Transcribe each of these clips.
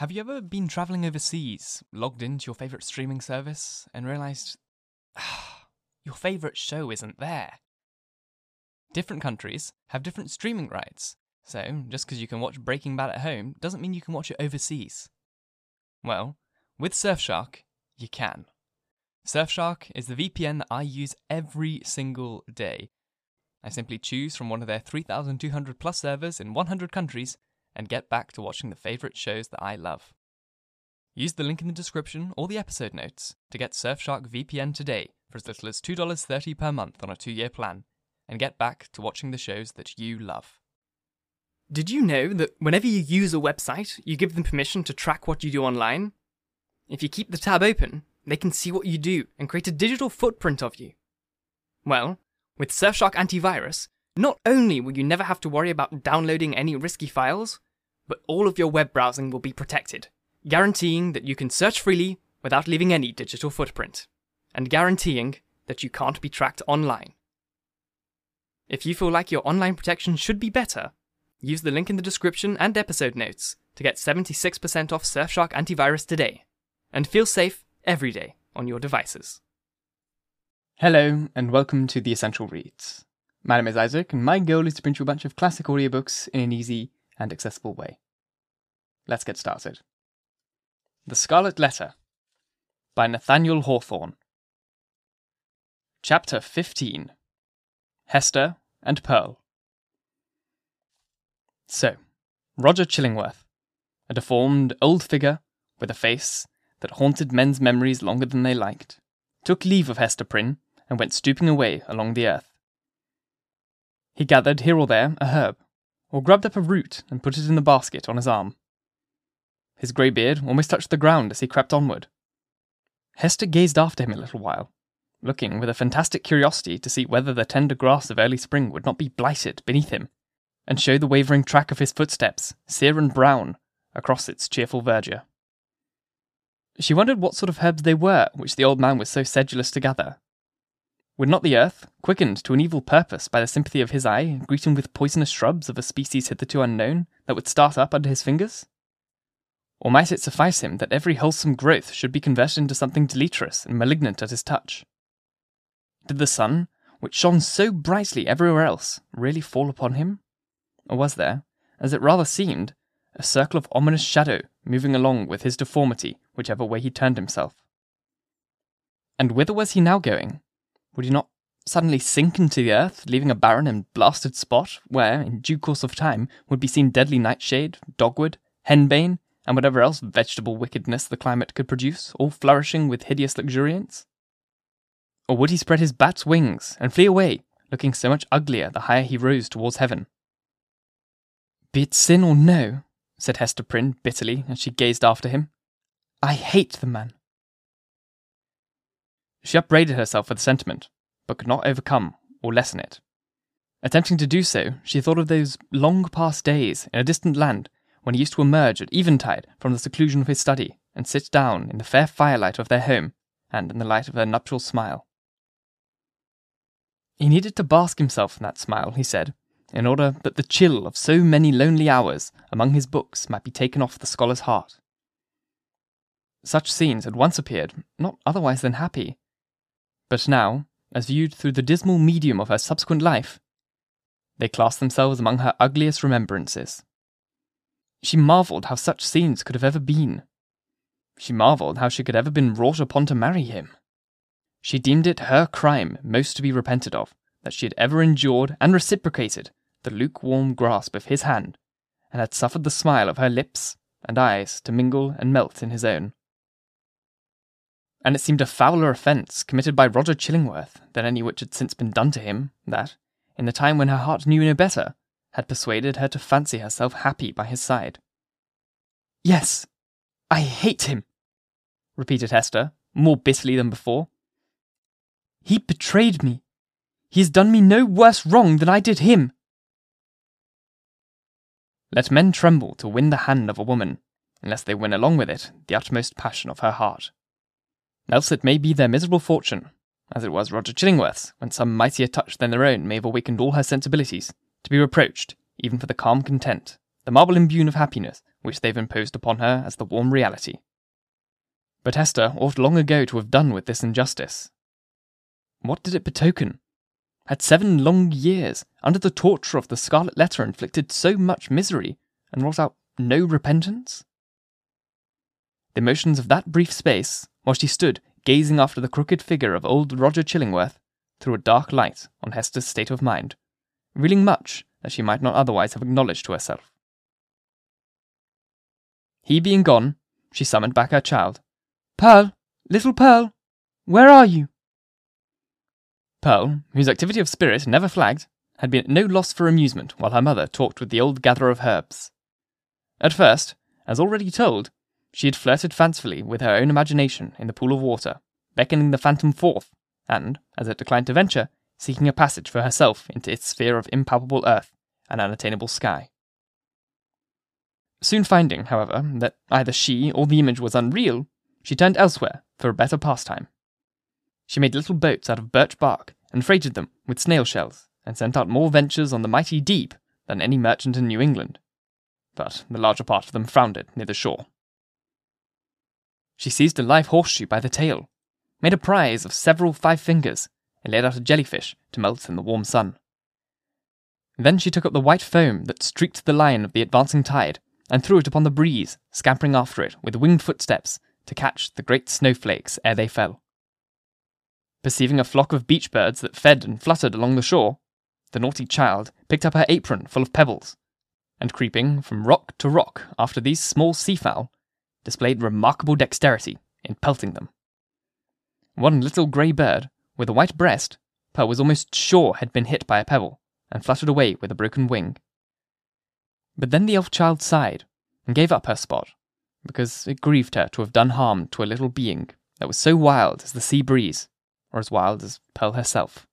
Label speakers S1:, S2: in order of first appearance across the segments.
S1: Have you ever been traveling overseas, logged into your favorite streaming service, and realized your favorite show isn't there? Different countries have different streaming rights, so just because you can watch Breaking Bad at home doesn't mean you can watch it overseas. Well, with Surfshark, you can. Surfshark is the VPN that I use every single day. I simply choose from one of their 3,200 plus servers in 100 countries and get back to watching the favourite shows that I love. Use the link in the description or the episode notes to get Surfshark VPN today for as little as $2.30 per month on a two year plan and get back to watching the shows that you love.
S2: Did you know that whenever you use a website, you give them permission to track what you do online? If you keep the tab open, they can see what you do and create a digital footprint of you. Well, with Surfshark Antivirus, not only will you never have to worry about downloading any risky files, but all of your web browsing will be protected, guaranteeing that you can search freely without leaving any digital footprint, and guaranteeing that you can't be tracked online. If you feel like your online protection should be better, use the link in the description and episode notes to get 76% off Surfshark Antivirus today, and feel safe every day on your devices.
S1: Hello, and welcome to The Essential Reads. My name is Isaac, and my goal is to print you a bunch of classic audiobooks in an easy and accessible way. Let's get started. The Scarlet Letter by Nathaniel Hawthorne. Chapter 15 Hester and Pearl. So, Roger Chillingworth, a deformed old figure with a face that haunted men's memories longer than they liked, took leave of Hester Prynne and went stooping away along the earth. He gathered here or there a herb, or grabbed up a root and put it in the basket on his arm. His grey beard almost touched the ground as he crept onward. Hester gazed after him a little while, looking with a fantastic curiosity to see whether the tender grass of early spring would not be blighted beneath him, and show the wavering track of his footsteps, sere and brown, across its cheerful verdure. She wondered what sort of herbs they were which the old man was so sedulous to gather. Would not the earth, quickened to an evil purpose by the sympathy of his eye, greet him with poisonous shrubs of a species hitherto unknown that would start up under his fingers? Or might it suffice him that every wholesome growth should be converted into something deleterious and malignant at his touch? Did the sun, which shone so brightly everywhere else, really fall upon him? Or was there, as it rather seemed, a circle of ominous shadow moving along with his deformity whichever way he turned himself? And whither was he now going? Would he not suddenly sink into the earth, leaving a barren and blasted spot where, in due course of time, would be seen deadly nightshade, dogwood, henbane, and whatever else vegetable wickedness the climate could produce, all flourishing with hideous luxuriance? Or would he spread his bat's wings and flee away, looking so much uglier the higher he rose towards heaven? Be it sin or no, said Hester Prynne bitterly as she gazed after him, I hate the man. She upbraided herself for the sentiment, but could not overcome or lessen it. Attempting to do so, she thought of those long past days in a distant land when he used to emerge at eventide from the seclusion of his study and sit down in the fair firelight of their home and in the light of her nuptial smile. He needed to bask himself in that smile, he said, in order that the chill of so many lonely hours among his books might be taken off the scholar's heart. Such scenes had once appeared not otherwise than happy, but now, as viewed through the dismal medium of her subsequent life, they classed themselves among her ugliest remembrances. She marvelled how such scenes could have ever been. She marvelled how she could ever been wrought upon to marry him. She deemed it her crime most to be repented of, that she had ever endured and reciprocated the lukewarm grasp of his hand, and had suffered the smile of her lips and eyes to mingle and melt in his own and it seemed a fouler offence committed by Roger Chillingworth than any which had since been done to him, that, in the time when her heart knew no better, had persuaded her to fancy herself happy by his side. Yes, I hate him, repeated Hester, more bitterly than before. He betrayed me. He has done me no worse wrong than I did him. Let men tremble to win the hand of a woman, unless they win along with it the utmost passion of her heart else it may be their miserable fortune, as it was Roger Chillingworth's, when some mightier touch than their own may have awakened all her sensibilities, to be reproached, even for the calm content, the marble imbune of happiness, which they've imposed upon her as the warm reality. But Hester ought long ago to have done with this injustice. What did it betoken? Had seven long years, under the torture of the scarlet letter, inflicted so much misery, and wrought out no repentance? The emotions of that brief space, while she stood gazing after the crooked figure of old Roger Chillingworth, threw a dark light on Hester's state of mind, revealing much that she might not otherwise have acknowledged to herself. He being gone, she summoned back her child. Pearl, little Pearl, where are you? Pearl, whose activity of spirit never flagged, had been at no loss for amusement while her mother talked with the old gatherer of herbs. At first, as already told, she had flirted fancifully with her own imagination in the pool of water, beckoning the phantom forth, and, as it declined to venture, seeking a passage for herself into its sphere of impalpable earth and unattainable sky. Soon finding, however, that either she or the image was unreal, she turned elsewhere for a better pastime. She made little boats out of birch bark and freighted them with snail shells, and sent out more ventures on the mighty deep than any merchant in New England. But the larger part of them foundered near the shore. She seized a live horseshoe by the tail, made a prize of several five fingers, and laid out a jellyfish to melt in the warm sun. Then she took up the white foam that streaked the line of the advancing tide and threw it upon the breeze, scampering after it with winged footsteps to catch the great snowflakes ere they fell. Perceiving a flock of beach birds that fed and fluttered along the shore, the naughty child picked up her apron full of pebbles, and creeping from rock to rock after these small seafowl, displayed remarkable dexterity in pelting them. One little grey bird, with a white breast, Pearl was almost sure had been hit by a pebble, and fluttered away with a broken wing. But then the elf child sighed, and gave up her spot, because it grieved her to have done harm to a little being that was so wild as the sea breeze, or as wild as Pearl herself.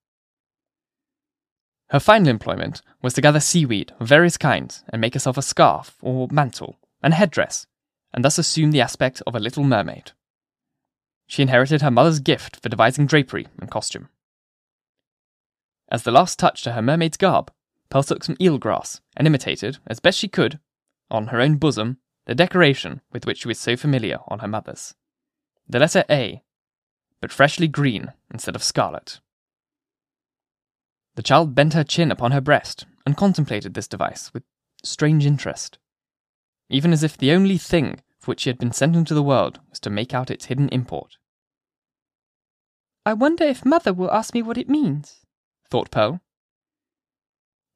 S1: Her final employment was to gather seaweed of various kinds and make herself a scarf or mantle and headdress, and thus assumed the aspect of a little mermaid. She inherited her mother's gift for devising drapery and costume. As the last touch to her mermaid's garb, Pearl took some eelgrass and imitated, as best she could, on her own bosom, the decoration with which she was so familiar on her mother's. The letter A, but freshly green instead of scarlet. The child bent her chin upon her breast and contemplated this device with strange interest, even as if the only thing for which he had been sent into the world was to make out its hidden import. I wonder if mother will ask me what it means, thought Pearl.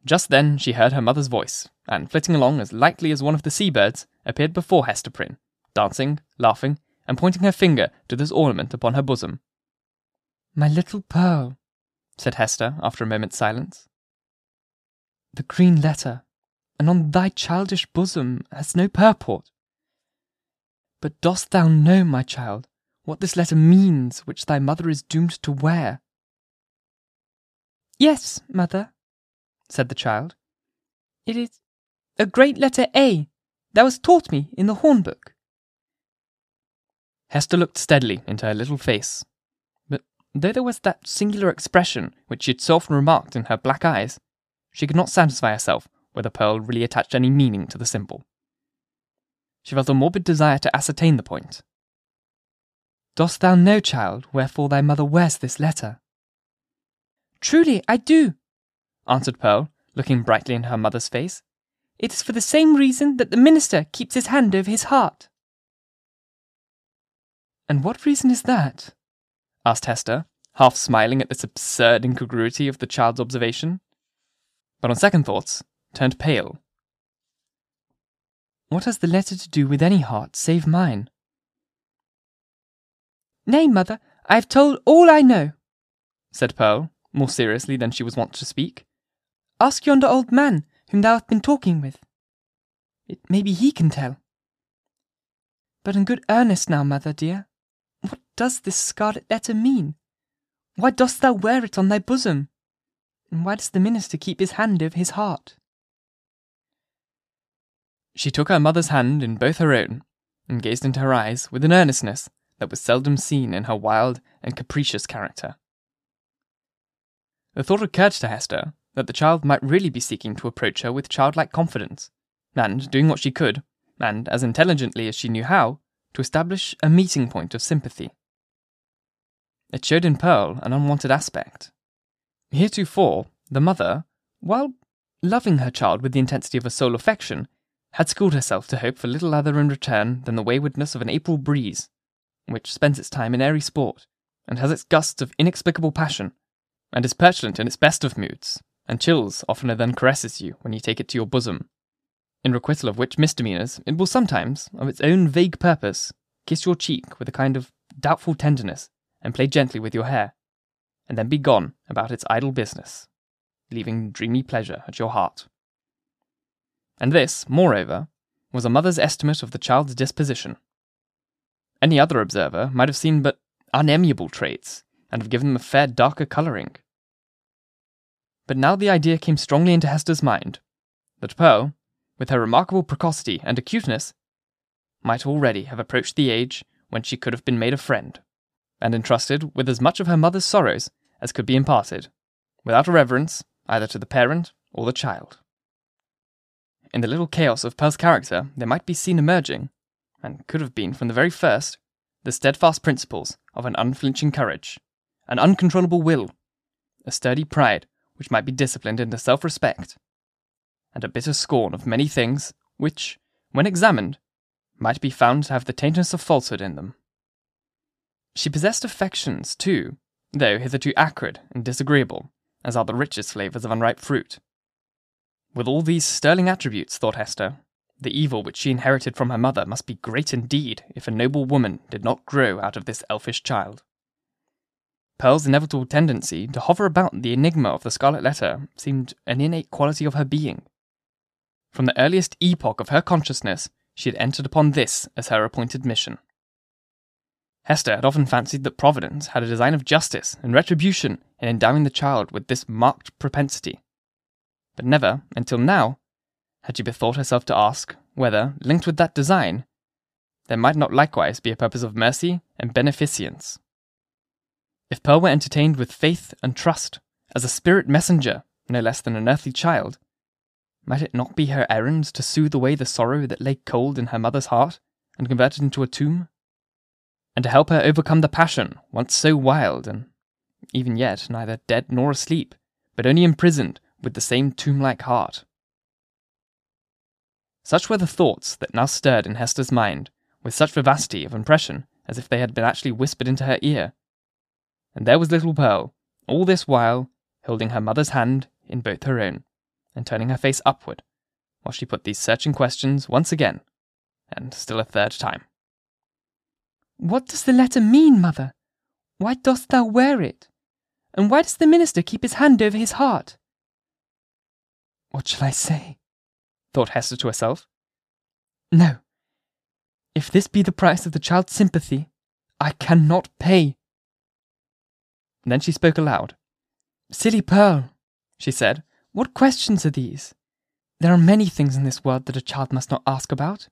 S1: Just then she heard her mother's voice, and flitting along as lightly as one of the seabirds, appeared before Hester Prynne, dancing, laughing, and pointing her finger to this ornament upon her bosom. My little Pearl, said Hester after a moment's silence. The green letter, and on thy childish bosom, has no purport. But dost thou know, my child, what this letter means which thy mother is doomed to wear? Yes, mother, said the child. It is a great letter A that was taught me in the hornbook. Hester looked steadily into her little face, but though there was that singular expression which she had so often remarked in her black eyes, she could not satisfy herself whether Pearl really attached any meaning to the symbol. She felt a morbid desire to ascertain the point. Dost thou know, child, wherefore thy mother wears this letter? Truly, I do, answered Pearl, looking brightly in her mother's face. It is for the same reason that the minister keeps his hand over his heart. And what reason is that? asked Hester, half smiling at this absurd incongruity of the child's observation. But on second thoughts, turned pale what has the letter to do with any heart save mine? Nay, mother, I have told all I know, said Pearl, more seriously than she was wont to speak. Ask yonder old man whom thou hast been talking with. It may be he can tell. But in good earnest now, mother dear, what does this scarlet letter mean? Why dost thou wear it on thy bosom? And why does the minister keep his hand over his heart? She took her mother's hand in both her own, and gazed into her eyes with an earnestness that was seldom seen in her wild and capricious character. The thought occurred to Hester that the child might really be seeking to approach her with childlike confidence, and, doing what she could, and as intelligently as she knew how, to establish a meeting point of sympathy. It showed in Pearl an unwanted aspect. Heretofore, the mother, while loving her child with the intensity of a soul affection, had schooled herself to hope for little other in return than the waywardness of an April breeze, which spends its time in airy sport, and has its gusts of inexplicable passion, and is petulant in its best of moods, and chills oftener than caresses you when you take it to your bosom. In requital of which misdemeanours, it will sometimes, of its own vague purpose, kiss your cheek with a kind of doubtful tenderness, and play gently with your hair, and then be gone about its idle business, leaving dreamy pleasure at your heart. And this, moreover, was a mother's estimate of the child's disposition. Any other observer might have seen but unamiable traits, and have given them a fair darker colouring. But now the idea came strongly into Hester's mind that Pearl, with her remarkable precocity and acuteness, might already have approached the age when she could have been made a friend, and entrusted with as much of her mother's sorrows as could be imparted, without irreverence either to the parent or the child. In the little chaos of Pearl's character, there might be seen emerging, and could have been from the very first, the steadfast principles of an unflinching courage, an uncontrollable will, a sturdy pride which might be disciplined into self respect, and a bitter scorn of many things which, when examined, might be found to have the taintness of falsehood in them. She possessed affections, too, though hitherto acrid and disagreeable, as are the richest flavours of unripe fruit. With all these sterling attributes, thought Hester, the evil which she inherited from her mother must be great indeed if a noble woman did not grow out of this elfish child. Pearl's inevitable tendency to hover about the enigma of the Scarlet Letter seemed an innate quality of her being. From the earliest epoch of her consciousness, she had entered upon this as her appointed mission. Hester had often fancied that Providence had a design of justice and retribution in endowing the child with this marked propensity. But never, until now, had she bethought herself to ask whether, linked with that design, there might not likewise be a purpose of mercy and beneficence. If Pearl were entertained with faith and trust, as a spirit messenger, no less than an earthly child, might it not be her errand to soothe away the sorrow that lay cold in her mother's heart and convert it into a tomb? And to help her overcome the passion once so wild and even yet neither dead nor asleep, but only imprisoned with the same tomb like heart? Such were the thoughts that now stirred in Hester's mind, with such vivacity of impression as if they had been actually whispered into her ear. And there was little Pearl, all this while, holding her mother's hand in both her own and turning her face upward, while she put these searching questions once again, and still a third time.
S3: What does the letter mean, mother? Why dost thou wear it? And why does the minister keep his hand over his heart?
S1: What shall I say? thought Hester to herself.
S3: No. If this be the price of the child's sympathy, I cannot pay.
S1: Then she spoke aloud.
S3: Silly Pearl, she said, what questions are these? There are many things in this world that a child must not ask about.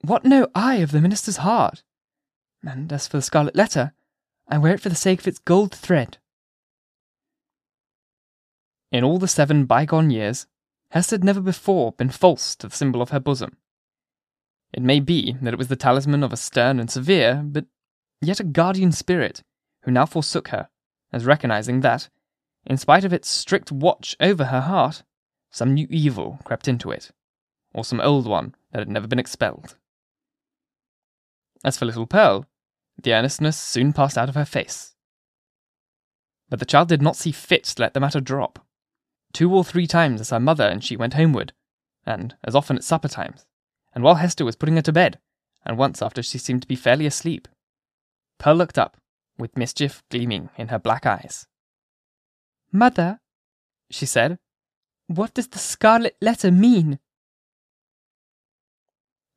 S3: What know I of the minister's heart? And as for the scarlet letter, I wear it for the sake of its gold thread.
S1: In all the seven bygone years, Hester had never before been false to the symbol of her bosom. It may be that it was the talisman of a stern and severe, but yet a guardian spirit, who now forsook her, as recognizing that, in spite of its strict watch over her heart, some new evil crept into it, or some old one that had never been expelled. As for little Pearl, the earnestness soon passed out of her face. But the child did not see fit to let the matter drop. Two or three times as her mother and she went homeward, and as often at supper times, and while Hester was putting her to bed, and once after she seemed to be fairly asleep, Pearl looked up, with mischief gleaming in her black eyes.
S3: Mother, she said, what does the scarlet letter mean?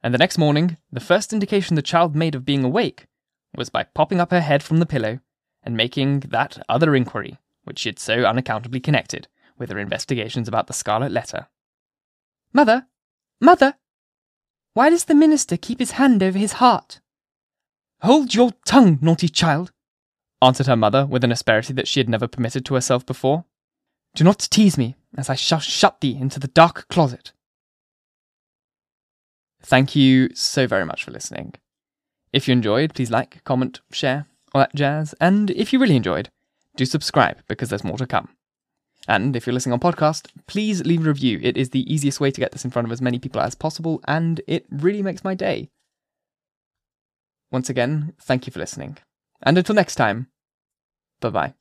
S1: And the next morning, the first indication the child made of being awake was by popping up her head from the pillow and making that other inquiry which she had so unaccountably connected with her investigations about the scarlet letter.
S3: Mother! Mother! Why does the minister keep his hand over his heart?
S1: Hold your tongue, naughty child! answered her mother with an asperity that she had never permitted to herself before. Do not tease me, as I shall shut thee into the dark closet. Thank you so very much for listening. If you enjoyed, please like, comment, share, all that jazz. And if you really enjoyed, do subscribe because there's more to come. And if you're listening on podcast, please leave a review. It is the easiest way to get this in front of as many people as possible, and it really makes my day. Once again, thank you for listening. And until next time, bye bye.